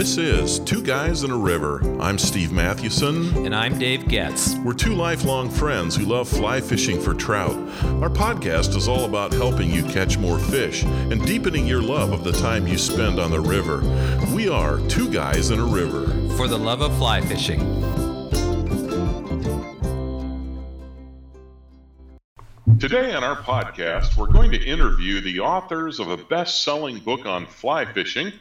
This is Two Guys and a River. I'm Steve Mathewson. And I'm Dave Getz. We're two lifelong friends who love fly fishing for trout. Our podcast is all about helping you catch more fish and deepening your love of the time you spend on the river. We are Two Guys and a River. For the love of fly fishing. Today on our podcast, we're going to interview the authors of a best selling book on fly fishing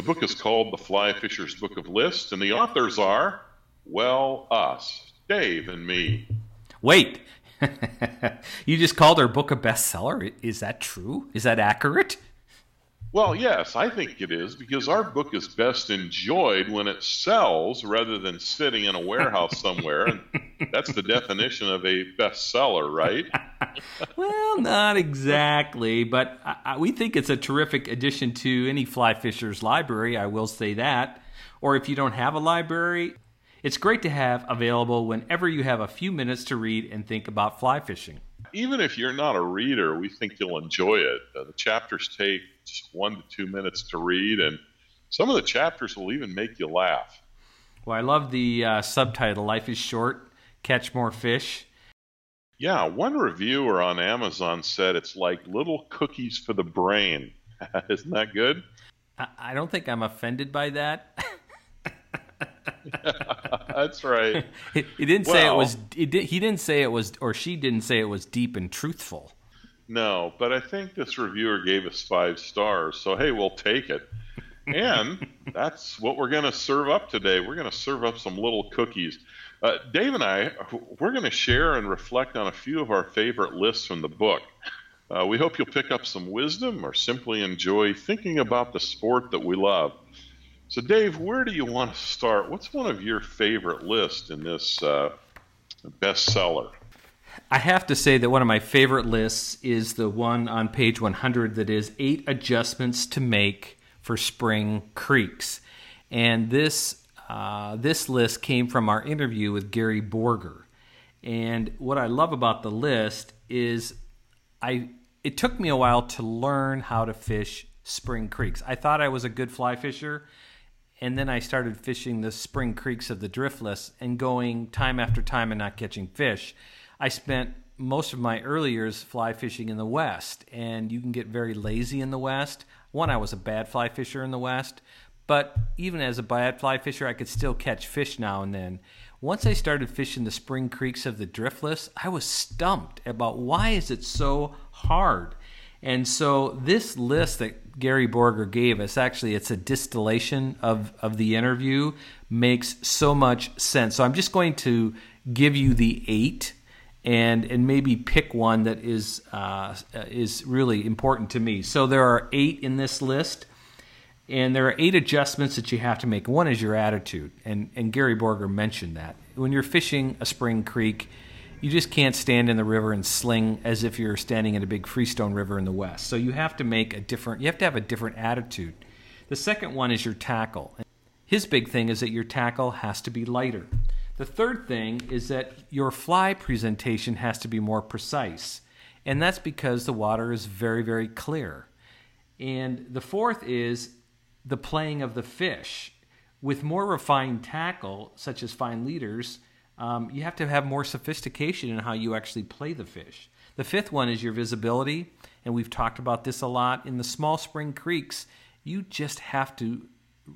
the book is called The Fly Fisher's Book of Lists, and the authors are, well, us, Dave and me. Wait, you just called our book a bestseller? Is that true? Is that accurate? Well, yes, I think it is because our book is best enjoyed when it sells rather than sitting in a warehouse somewhere. and that's the definition of a bestseller, right? well, not exactly, but I, we think it's a terrific addition to any fly fisher's library. I will say that. Or if you don't have a library, it's great to have available whenever you have a few minutes to read and think about fly fishing. Even if you're not a reader, we think you'll enjoy it. Uh, the chapters take just one to two minutes to read, and some of the chapters will even make you laugh. Well, I love the uh, subtitle Life is Short, Catch More Fish. Yeah, one reviewer on Amazon said it's like little cookies for the brain. Isn't that good? I don't think I'm offended by that. That's right. he, he didn't well, say it was. He, did, he didn't say it was, or she didn't say it was deep and truthful. No, but I think this reviewer gave us five stars. So, hey, we'll take it. And that's what we're going to serve up today. We're going to serve up some little cookies. Uh, Dave and I, we're going to share and reflect on a few of our favorite lists from the book. Uh, we hope you'll pick up some wisdom or simply enjoy thinking about the sport that we love. So, Dave, where do you want to start? What's one of your favorite lists in this uh, bestseller? I have to say that one of my favorite lists is the one on page 100 that is eight adjustments to make for spring creeks. And this, uh, this list came from our interview with Gary Borger. And what I love about the list is I it took me a while to learn how to fish spring creeks. I thought I was a good fly fisher, and then I started fishing the spring creeks of the driftless and going time after time and not catching fish. I spent most of my early years fly fishing in the West, and you can get very lazy in the West. One, I was a bad fly fisher in the West, but even as a bad fly fisher, I could still catch fish now and then. Once I started fishing the spring creeks of the driftless, I was stumped about why is it so hard. And so this list that Gary Borger gave us, actually, it's a distillation of, of the interview, makes so much sense. So I'm just going to give you the eight and and maybe pick one that is uh, is really important to me. So there are eight in this list, and there are eight adjustments that you have to make. One is your attitude, and and Gary Borger mentioned that when you're fishing a spring creek, you just can't stand in the river and sling as if you're standing in a big freestone river in the west. So you have to make a different. You have to have a different attitude. The second one is your tackle. His big thing is that your tackle has to be lighter. The third thing is that your fly presentation has to be more precise, and that's because the water is very, very clear. And the fourth is the playing of the fish. With more refined tackle, such as fine leaders, um, you have to have more sophistication in how you actually play the fish. The fifth one is your visibility, and we've talked about this a lot. In the small spring creeks, you just have to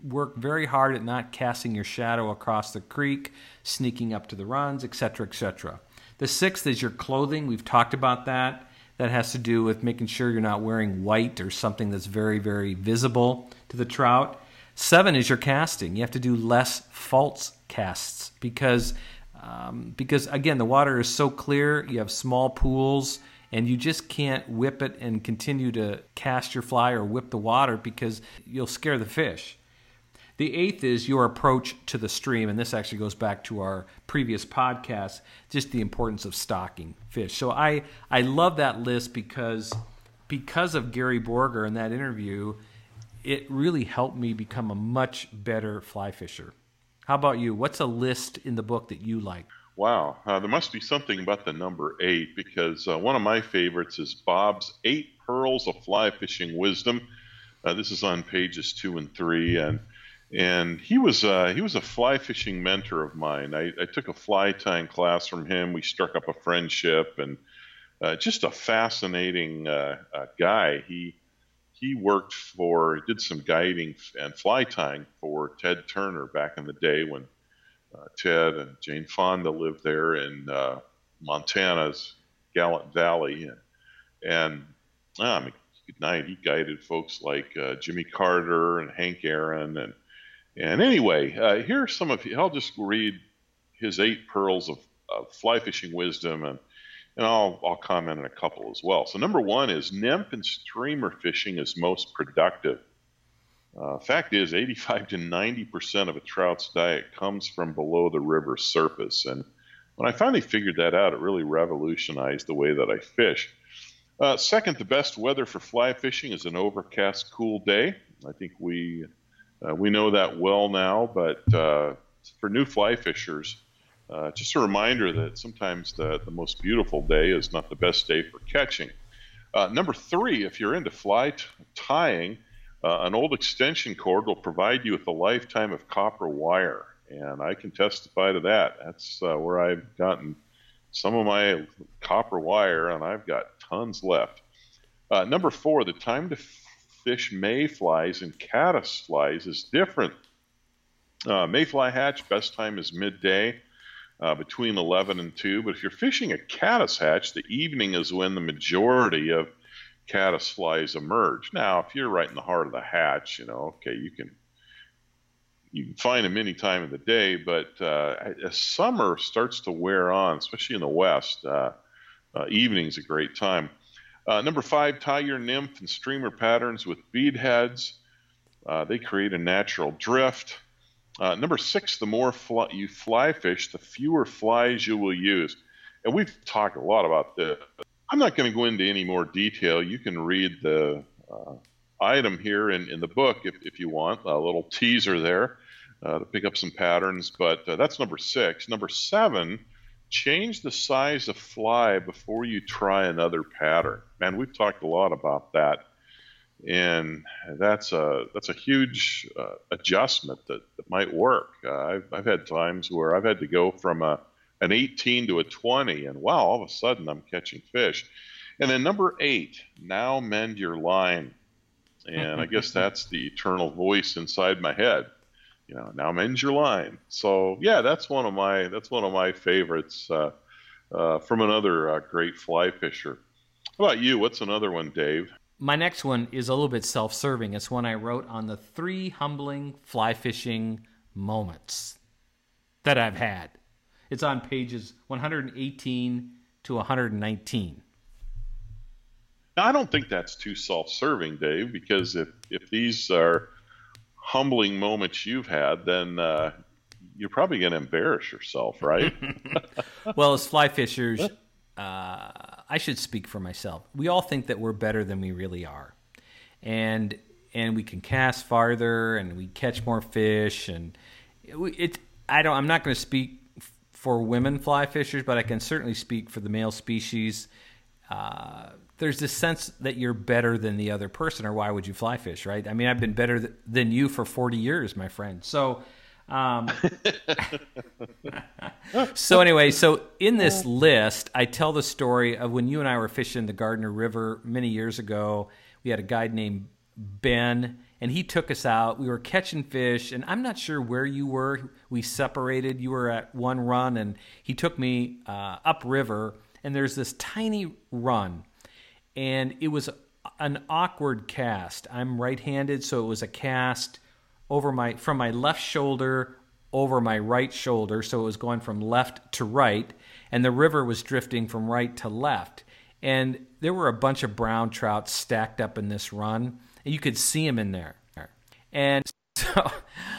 work very hard at not casting your shadow across the creek, sneaking up to the runs, etc., etc. The sixth is your clothing. We've talked about that. That has to do with making sure you're not wearing white or something that's very, very visible to the trout. Seven is your casting. You have to do less false casts because, um, because again, the water is so clear. You have small pools, and you just can't whip it and continue to cast your fly or whip the water because you'll scare the fish. The eighth is your approach to the stream, and this actually goes back to our previous podcast, just the importance of stalking fish. So I I love that list because because of Gary Borger in that interview, it really helped me become a much better fly fisher. How about you? What's a list in the book that you like? Wow, uh, there must be something about the number eight because uh, one of my favorites is Bob's Eight Pearls of Fly Fishing Wisdom. Uh, this is on pages two and three, and and he was uh, he was a fly fishing mentor of mine. I, I, took a fly tying class from him. We struck up a friendship, and uh, just a fascinating uh, guy. He he worked for did some guiding and fly tying for Ted Turner back in the day when uh, Ted and Jane Fonda lived there in uh, Montana's Gallatin Valley, and, and ah, I mean, good night. He guided folks like Jimmy Carter and Hank Aaron and and anyway, uh, here are some of I'll just read his eight pearls of, of fly fishing wisdom, and and I'll I'll comment on a couple as well. So number one is nymph and streamer fishing is most productive. Uh, fact is, 85 to 90 percent of a trout's diet comes from below the river surface, and when I finally figured that out, it really revolutionized the way that I fish. Uh, second, the best weather for fly fishing is an overcast, cool day. I think we uh, we know that well now, but uh, for new fly fishers, uh, just a reminder that sometimes the, the most beautiful day is not the best day for catching. Uh, number three, if you're into fly t- tying, uh, an old extension cord will provide you with a lifetime of copper wire. And I can testify to that. That's uh, where I've gotten some of my copper wire, and I've got tons left. number four, the time to fish mayflies and caddisflies is different. Uh, mayfly hatch, best time is midday uh, between 11 and 2. But if you're fishing a caddis hatch, the evening is when the majority of caddis flies emerge. Now, if you're right in the heart of the hatch, you know, okay, you can you can find them any time of the day. But uh, as summer starts to wear on, especially in the west, uh, uh, evening's a great time. Uh, number five, tie your nymph and streamer patterns with bead heads. Uh, they create a natural drift. Uh, number six, the more you fly fish, the fewer flies you will use. And we've talked a lot about this. I'm not going to go into any more detail. You can read the uh, item here in, in the book if, if you want, a little teaser there uh, to pick up some patterns. But uh, that's number six. Number seven, change the size of fly before you try another pattern. Man, we've talked a lot about that, and that's a that's a huge uh, adjustment that, that might work. Uh, I've, I've had times where I've had to go from a an 18 to a 20, and wow, all of a sudden I'm catching fish. And then number eight, now mend your line. And I guess that's the eternal voice inside my head you know, now mend your line. So yeah, that's one of my that's one of my favorites uh, uh, from another uh, great fly fisher. How about you? What's another one, Dave? My next one is a little bit self-serving. It's one I wrote on the three humbling fly fishing moments that I've had. It's on pages 118 to 119. Now, I don't think that's too self-serving, Dave, because if if these are humbling moments you've had, then uh, you're probably going to embarrass yourself, right? well, as fly fishers, uh, I should speak for myself. We all think that we're better than we really are, and and we can cast farther and we catch more fish, and it. I don't. I'm not going to speak for women fly fishers, but I can certainly speak for the male species. Uh, there's this sense that you're better than the other person, or why would you fly fish, right? I mean, I've been better th- than you for 40 years, my friend. So, um, so anyway, so in this list, I tell the story of when you and I were fishing the Gardner River many years ago. We had a guide named Ben, and he took us out. We were catching fish, and I'm not sure where you were. We separated. You were at one run, and he took me uh, upriver. And there's this tiny run and it was an awkward cast. I'm right-handed, so it was a cast over my from my left shoulder over my right shoulder, so it was going from left to right, and the river was drifting from right to left. And there were a bunch of brown trout stacked up in this run, and you could see them in there. And so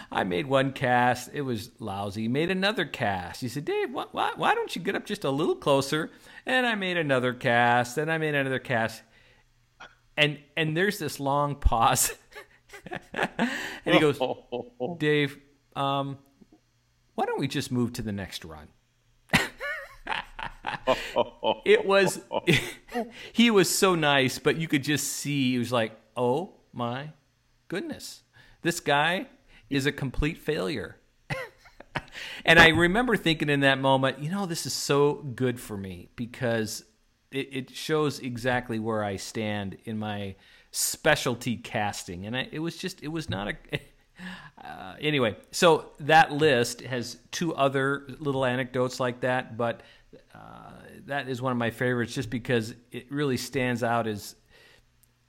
I made one cast. It was lousy. Made another cast. He said, Dave, why, why, why don't you get up just a little closer? And I made another cast. And I made another cast. And and there's this long pause. and he goes, Dave, um, why don't we just move to the next run? it was he was so nice, but you could just see he was like, "Oh my goodness." This guy, is a complete failure. and I remember thinking in that moment, you know, this is so good for me because it, it shows exactly where I stand in my specialty casting. And I, it was just, it was not a. Uh, anyway, so that list has two other little anecdotes like that, but uh, that is one of my favorites just because it really stands out as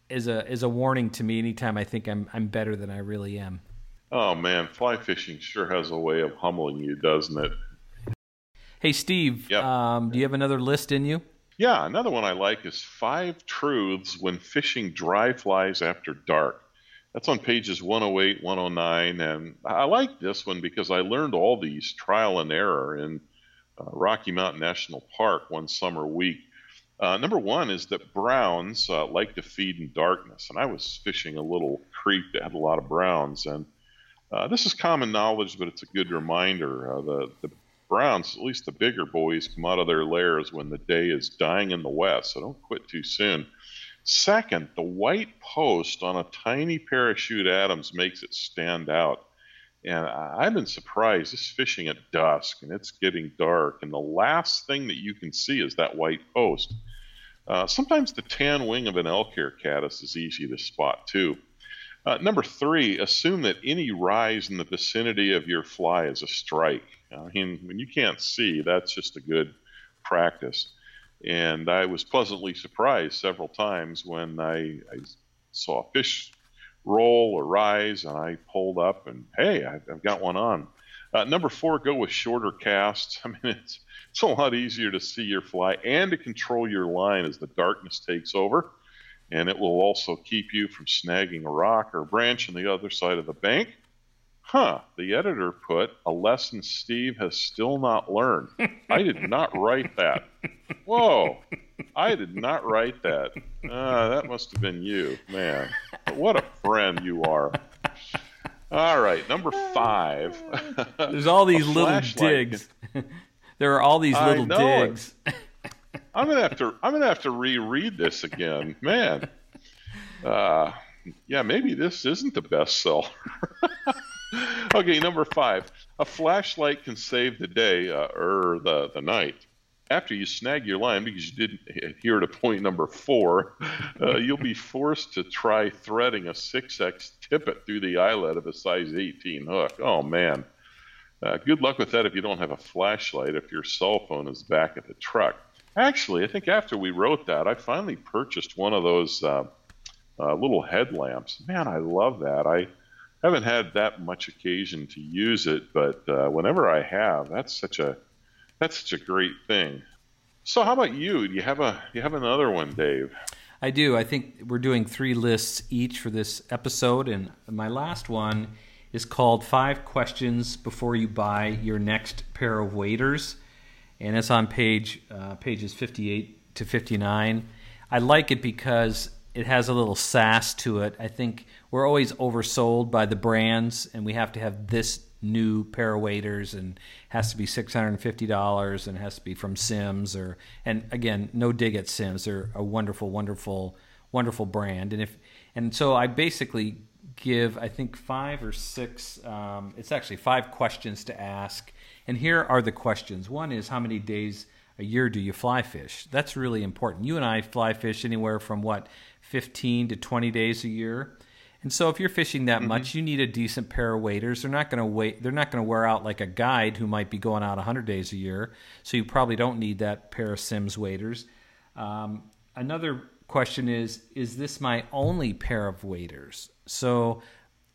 as a as a warning to me anytime I think I'm I'm better than I really am. Oh man, fly fishing sure has a way of humbling you, doesn't it? Hey Steve, yep. um, do you have another list in you? Yeah, another one I like is five truths when fishing dry flies after dark. That's on pages 108, 109, and I like this one because I learned all these trial and error in uh, Rocky Mountain National Park one summer week. Uh, number one is that browns uh, like to feed in darkness, and I was fishing a little creek that had a lot of browns, and uh, this is common knowledge, but it's a good reminder. Uh, the, the browns, at least the bigger boys, come out of their lairs when the day is dying in the west, so don't quit too soon. Second, the white post on a tiny parachute Adams makes it stand out. And I've been surprised. This fishing at dusk and it's getting dark, and the last thing that you can see is that white post. Uh, sometimes the tan wing of an elk hair caddis is easy to spot too. Uh, number three, assume that any rise in the vicinity of your fly is a strike. I mean, when you can't see, that's just a good practice. And I was pleasantly surprised several times when I, I saw a fish roll or rise, and I pulled up and hey, I've got one on. Uh, number four, go with shorter casts. I mean, it's it's a lot easier to see your fly and to control your line as the darkness takes over, and it will also keep you from snagging a rock or branch on the other side of the bank. Huh, the editor put a lesson Steve has still not learned. I did not write that. Whoa, I did not write that. Uh, that must have been you, man. What a friend you are. All right, number five. There's all these little digs. there are all these little digs. I'm gonna have to. I'm gonna have to reread this again, man. Uh, yeah, maybe this isn't the best seller okay, number five. A flashlight can save the day uh, or the, the night. After you snag your line because you didn't adhere to point number four, uh, you'll be forced to try threading a 6x tippet through the eyelet of a size 18 hook. Oh, man. Uh, good luck with that if you don't have a flashlight, if your cell phone is back at the truck. Actually, I think after we wrote that, I finally purchased one of those uh, uh, little headlamps. Man, I love that. I haven't had that much occasion to use it, but uh, whenever I have, that's such a that's such a great thing. So, how about you? Do you have a you have another one, Dave? I do. I think we're doing three lists each for this episode, and my last one is called Five Questions Before You Buy Your Next Pair of Waders, and it's on page uh, pages fifty eight to fifty nine. I like it because it has a little sass to it. I think we're always oversold by the brands, and we have to have this new pair of waders and has to be six hundred and has to be from Simms or and again, no dig at Simms. They're a wonderful, wonderful, wonderful brand. And if and so I basically give I think five or six. Um, it's actually five questions to ask. And here are the questions. One is how many days a year do you fly fish? That's really important. You and I fly fish anywhere from what 15 to 20 days a year. And so if you're fishing that mm-hmm. much, you need a decent pair of waders. They're not going to wait they're not going to wear out like a guide who might be going out 100 days a year. So you probably don't need that pair of Simms waders. Um, another question is is this my only pair of waders? So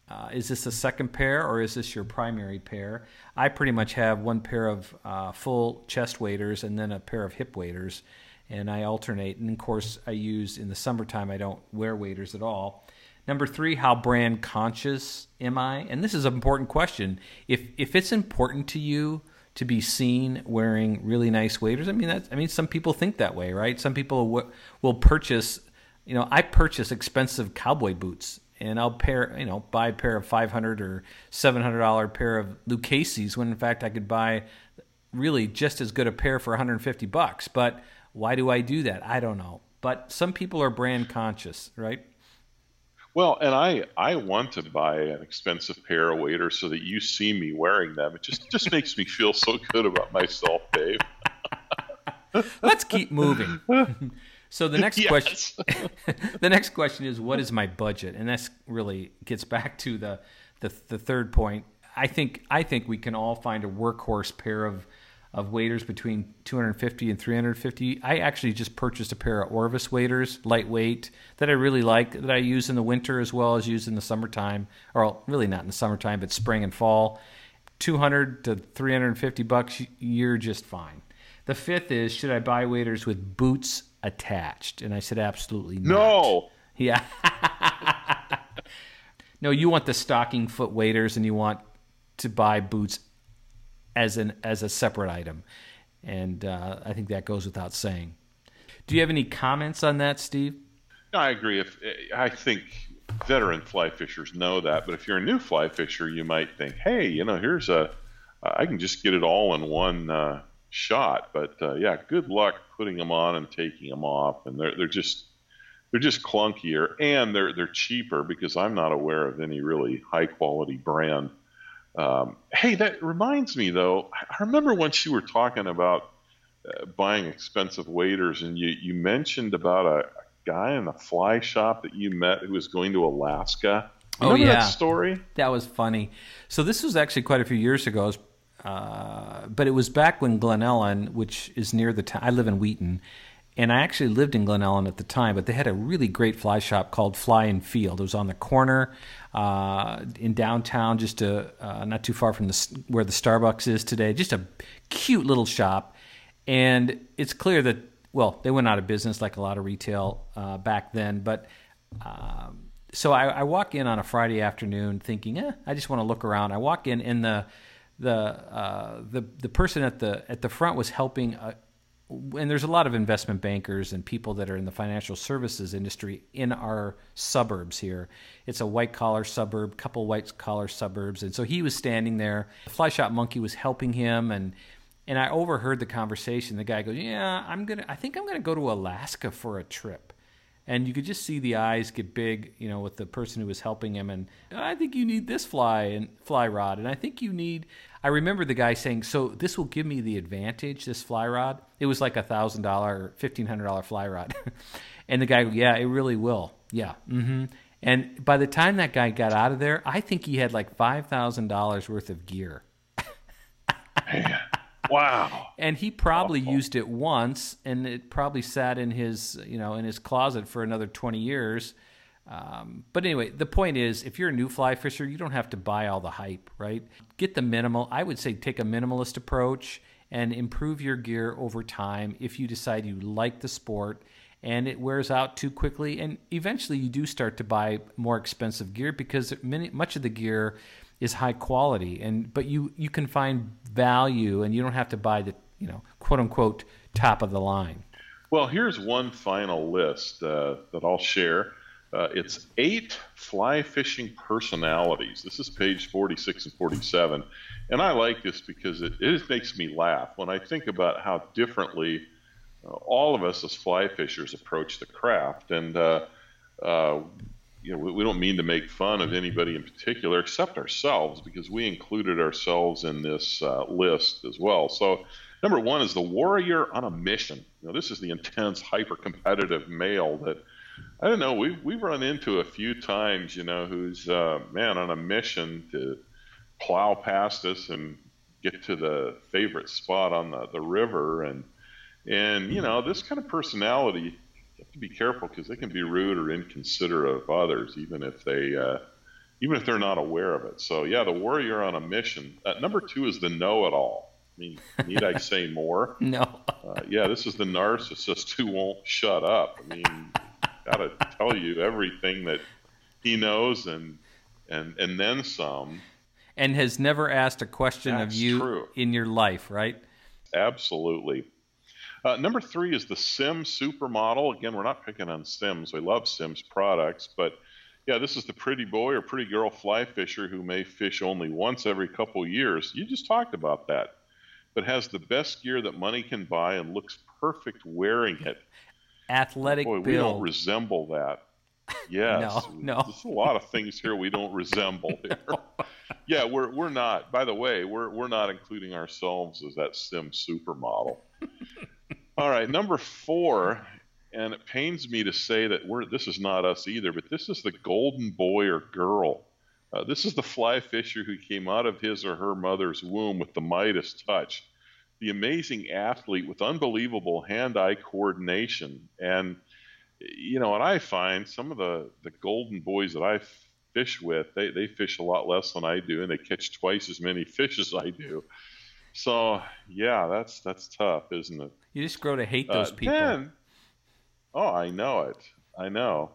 uh, is this a second pair or is this your primary pair? I pretty much have one pair of uh, full chest waders and then a pair of hip waders and I alternate. And of course, I use in the summertime, I don't wear waders at all. Number three, how brand conscious am I? And this is an important question. If if it's important to you to be seen wearing really nice waders, I mean that I mean some people think that way, right? Some people w- will purchase. You know, I purchase expensive cowboy boots, and I'll pair, you know, buy a pair of five hundred or seven hundred dollar pair of Lucchese's when in fact I could buy really just as good a pair for 150 bucks. But why do I do that? I don't know. But some people are brand conscious, right? Well, and I I want to buy an expensive pair of waders so that you see me wearing them. It just just makes me feel so good about myself, Dave. Let's keep moving. So the next yes. question, the next question is, what is my budget? And this really gets back to the, the the third point. I think I think we can all find a workhorse pair of of waders between 250 and 350. I actually just purchased a pair of Orvis waders, lightweight, that I really like, that I use in the winter as well as use in the summertime, or really not in the summertime, but spring and fall. 200 to 350 bucks, you're just fine. The fifth is, should I buy waders with boots attached? And I said, absolutely not. No. Yeah. no, you want the stocking foot waders, and you want to buy boots as an as a separate item, and uh, I think that goes without saying. Do you have any comments on that, Steve? I agree. If I think veteran fly fishers know that, but if you're a new fly fisher, you might think, "Hey, you know, here's a I can just get it all in one uh, shot." But uh, yeah, good luck putting them on and taking them off, and they're they're just they're just clunkier and they're they're cheaper because I'm not aware of any really high quality brand um, hey, that reminds me though. I remember once you were talking about uh, buying expensive waders, and you you mentioned about a, a, guy in a fly shop that you met who was going to Alaska. oh yeah, that story. That was funny. So this was actually quite a few years ago. Uh, but it was back when Glen Ellyn, which is near the town, I live in Wheaton, and I actually lived in Glen Ellyn at the time, but they had a really great fly shop called Fly and Field. It was on the corner uh, in downtown, just a, uh, not too far from the, where the Starbucks is today. Just a cute little shop. And it's clear that, well, they went out of business like a lot of retail uh, back then. But um, so I, I, walk in on a Friday afternoon thinking, eh, I just want to look around. I walk in, and the the uh, the the person at the at the front was helping a, and there's a lot of investment bankers and people that are in the financial services industry in our suburbs here. It's a white collar suburb, couple white collar suburbs, and so he was standing there. The fly shop monkey was helping him, and and I overheard the conversation. The guy goes, "Yeah, I'm gonna. I think I'm gonna go to Alaska for a trip." And you could just see the eyes get big, you know, with the person who was helping him. And I think you need this fly and fly rod, and I think you need. I remember the guy saying, "So this will give me the advantage. This fly rod. It was like a thousand dollar, fifteen hundred dollar fly rod." and the guy, "Yeah, it really will. Yeah." Mm-hmm. And by the time that guy got out of there, I think he had like five thousand dollars worth of gear. Man, wow! And he probably Awful. used it once, and it probably sat in his, you know, in his closet for another twenty years um, but anyway, the point is, if you're a new fly fisher, you don't have to buy all the hype, right? Get the minimal. I would say take a minimalist approach and improve your gear over time if you decide you like the sport and it wears out too quickly. And eventually, you do start to buy more expensive gear because many, much of the gear is high quality. And but you you can find value, and you don't have to buy the you know quote unquote top of the line. Well, here's one final list uh, that I'll share. Uh, it's eight fly fishing personalities. This is page 46 and 47. And I like this because it, it makes me laugh when I think about how differently uh, all of us as fly fishers approach the craft. And, uh, uh you know, we, we, don't mean to make fun of anybody in particular except ourselves because we included ourselves in this uh, list as well. So, number one is the warrior on a mission. You know, this is the intense, hyper competitive male that I don't know. We've we've run into a few times, you know, who's uh, man on a mission to plow past us and get to the favorite spot on the, the river, and and you know this kind of personality. You have to be careful because they can be rude or inconsiderate of others, even if they uh, even if they're not aware of it. So yeah, the warrior on a mission. Uh, number two is the know-it-all. I mean, need I say more? no. Uh, yeah, this is the narcissist who won't shut up. I mean, got to tell you everything that he knows and and and then some. And has never asked a question That's of you true. in your life, right? Absolutely. Uh, number three is the Simms Supermodel. Again, we're not picking on Simms. We love Simms products, but yeah, this is the pretty boy or pretty girl fly fisher who may fish only once every couple years. You just talked about that, but has the best gear that money can buy and looks perfect wearing it athletic Boy, build. we don't resemble that. Yes. No, no. There's a lot of things here we don't resemble here. yeah, we're we're not. By the way, we're we're not including ourselves as that Simms supermodel. All right, number four, and it pains me to say that we're this is not us either, but this is the golden boy or girl. Uh, this is the fly fisher who came out of his or her mother's womb with the Midas touch, the amazing athlete with unbelievable hand-eye coordination and you know, and I find some of the the golden boys that I fish with, they they fish a lot less than I do, and they catch twice as many fish as I do. So yeah, that's that's tough, isn't it? You just grow to hate those Uh, people. Then, oh, I know it. I know.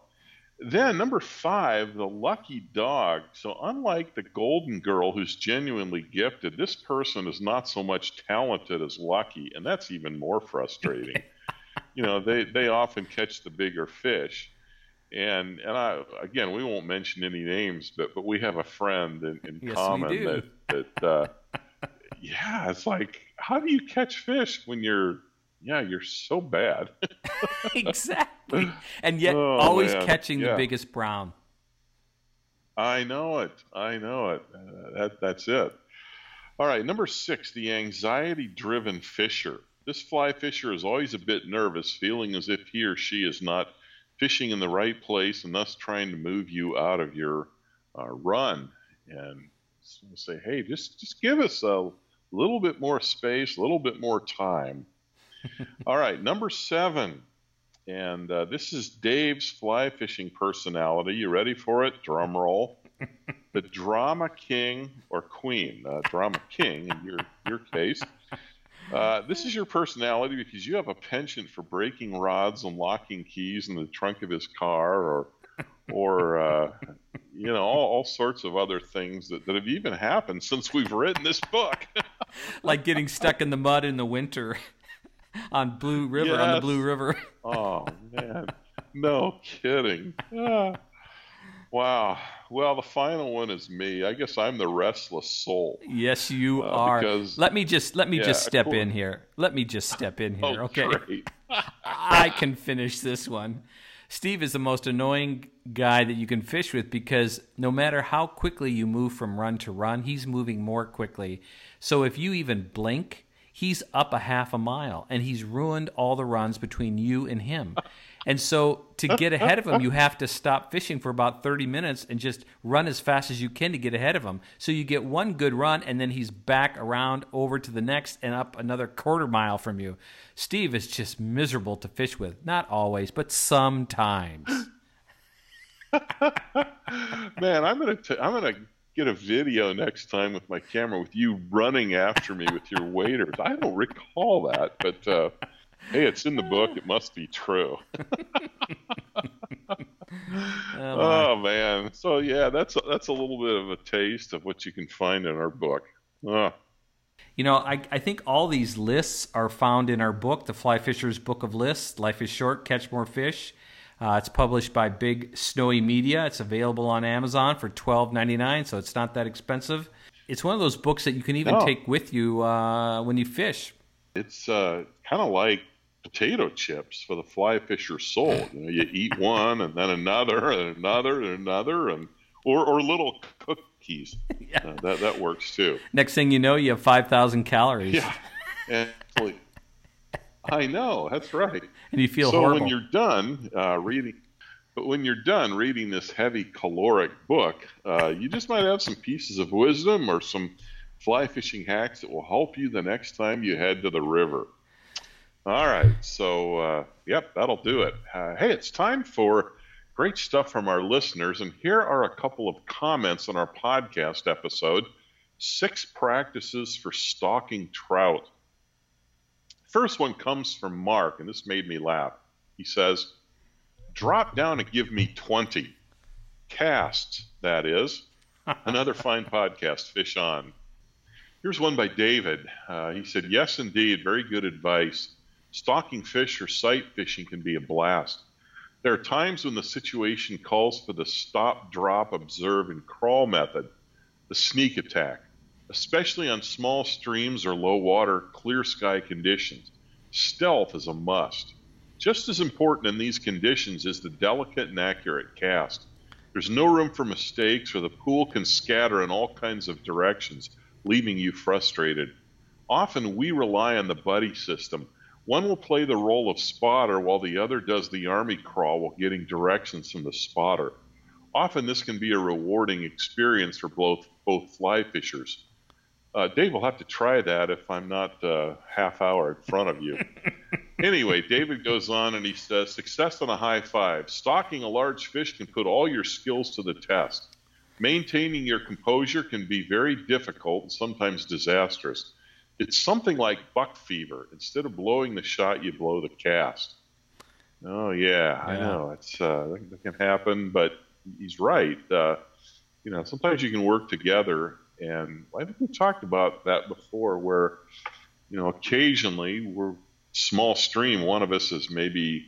Then number five, the lucky dog. So unlike the golden girl who's genuinely gifted, this person is not so much talented as lucky, and that's even more frustrating. you know, they they often catch the bigger fish. And and I again, we won't mention any names, but but we have a friend in, in Yes, common that that uh, yeah, it's like how do you catch fish when you're yeah you're so bad. exactly. And yet, Oh, always man. catching the biggest brown. I know it. I know it. Uh, that that's it. All right, number six, the anxiety-driven fisher. This fly fisher is always a bit nervous, feeling as if he or she is not fishing in the right place, and thus trying to move you out of your uh, run. And say, hey, just just give us a little bit more space, a little bit more time. All right, number seven, and uh, this is Dave's fly fishing personality. You ready for it? Drum roll. the drama king or queen, uh, drama king in your your case. Uh, this is your personality because you have a penchant for breaking rods and locking keys in the trunk of his car, or or uh, you know all, all sorts of other things that, that have even happened since we've written this book. Like getting stuck in the mud in the winter on Blue River, on the Blue River. Oh man, no kidding. Ah. Wow. Well, the final one is me. I guess I'm the restless soul. Yes, you Uh, are. because- let me just let me yeah, just step in here. Let me just step in here, Oh, okay? I can finish this one. Steve is the most annoying guy that you can fish with because no matter how quickly you move from run to run, he's moving more quickly. So if you even blink, he's up a half a mile and he's ruined all the runs between you and him. And so to get ahead of him, you have to stop fishing for about 30 minutes and just run as fast as you can to get ahead of him. So you get one good run and then he's back around over to the next and up another quarter mile from you. Steve is just miserable to fish with. Not always, but sometimes. Man, I'm gonna I'm gonna get a video next time with my camera with you running after me with your waders. I don't recall that, but uh, hey, it's in the book. It must be true. Oh. Oh man. So yeah, that's a, that's a little bit of a taste of what you can find in our book. Oh, You know, I, I think all these lists are found in our book, The Fly Fisher's Book of Lists. Life is Short, Catch More Fish. Uh, it's published by Big Snowy Media. It's available on Amazon for twelve ninety nine, so it's not that expensive. It's one of those books that you can even Oh. take with you uh, when you fish. It's uh, kind of like potato chips for the fly fisher soul. You know, you eat one and then another and another and another, and or or little cookies. Yeah. Uh, that that works too. Next thing you know, you have five thousand calories, Yeah, and I know that's right. and you feel so horrible. when you're done uh, reading, but when you're done reading this heavy caloric book, uh, you just might have some pieces of wisdom or some fly fishing hacks that will help you the next time you head to the river. All right, so uh, yep, that'll do it. Uh, hey, it's time for great stuff from our listeners, and here are a couple of comments on our podcast episode: six practices for stalking trout. First one comes from Mark, and this made me laugh. He says, Drop down and give me 20. Casts, that is. Another fine podcast, Fish On. Here's one by David. Uh, he said, Yes, indeed, very good advice. Stalking fish or sight fishing can be a blast. There are times when the situation calls for the stop, drop, observe, and crawl method, the sneak attack, especially on small streams or low water, clear sky conditions. Stealth is a must. Just as important in these conditions is the delicate and accurate cast. There's no room for mistakes, or the pool can scatter in all kinds of directions, leaving you frustrated. Often we rely on the buddy system. One will play the role of spotter while the other does the army crawl while getting directions from the spotter. Often this can be a rewarding experience for both, both fly fishers. Uh, Dave will have to try that if I'm not uh, half hour in front of you. anyway, David goes on and he says, Success on a high five. Stalking a large fish can put all your skills to the test. Maintaining your composure can be very difficult and sometimes disastrous. It's something like buck fever. Instead of blowing the shot, you blow the cast. Oh yeah, yeah. I know it's uh, that can happen, but he's right. Uh, you know, sometimes you can work together and I think we talked about that before, where you know occasionally we're small stream. One of us is maybe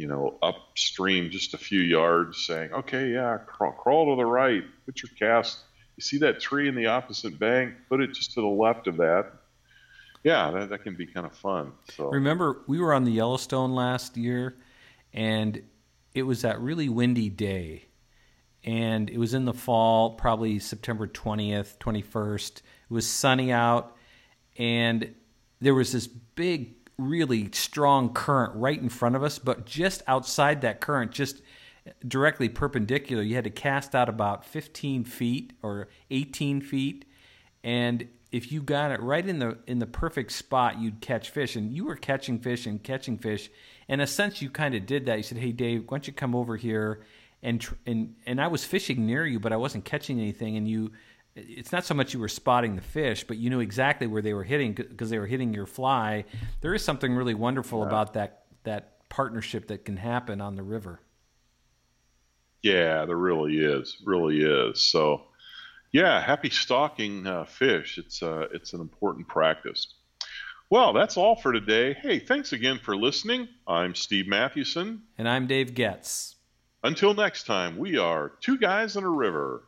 you know upstream just a few yards, saying, "Okay, yeah, crawl, crawl to the right, put your cast. You see that tree in the opposite bank? Put it just to the left of that." Yeah, that, that can be kind of fun. So remember, we were on the Yellowstone last year, and it was that really windy day and it was in the fall, probably September 20th, 21st. It was sunny out, and there was this big, really strong current right in front of us, but just outside that current, just directly perpendicular, you had to cast out about 15 feet or 18 feet, and if you got it right in the in the perfect spot, you'd catch fish, and you were catching fish and catching fish. In a sense, you kind of did that. You said, "Hey, Dave, why don't you come over here?" and and and I was fishing near you, but I wasn't catching anything. And you, it's not so much you were spotting the fish, but you knew exactly where they were hitting because they were hitting your fly. There is something really wonderful about that that partnership that can happen on the river. Yeah, there really is, really is. So, yeah, happy stalking uh, fish. It's uh, it's an important practice. Well, that's all for today. Hey, thanks again for listening. I'm Steve Mathewson. And I'm Dave Getz. Until next time, we are two guys and a river.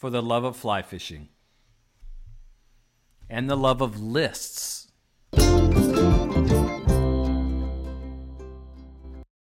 For the love of fly fishing and the love of lists.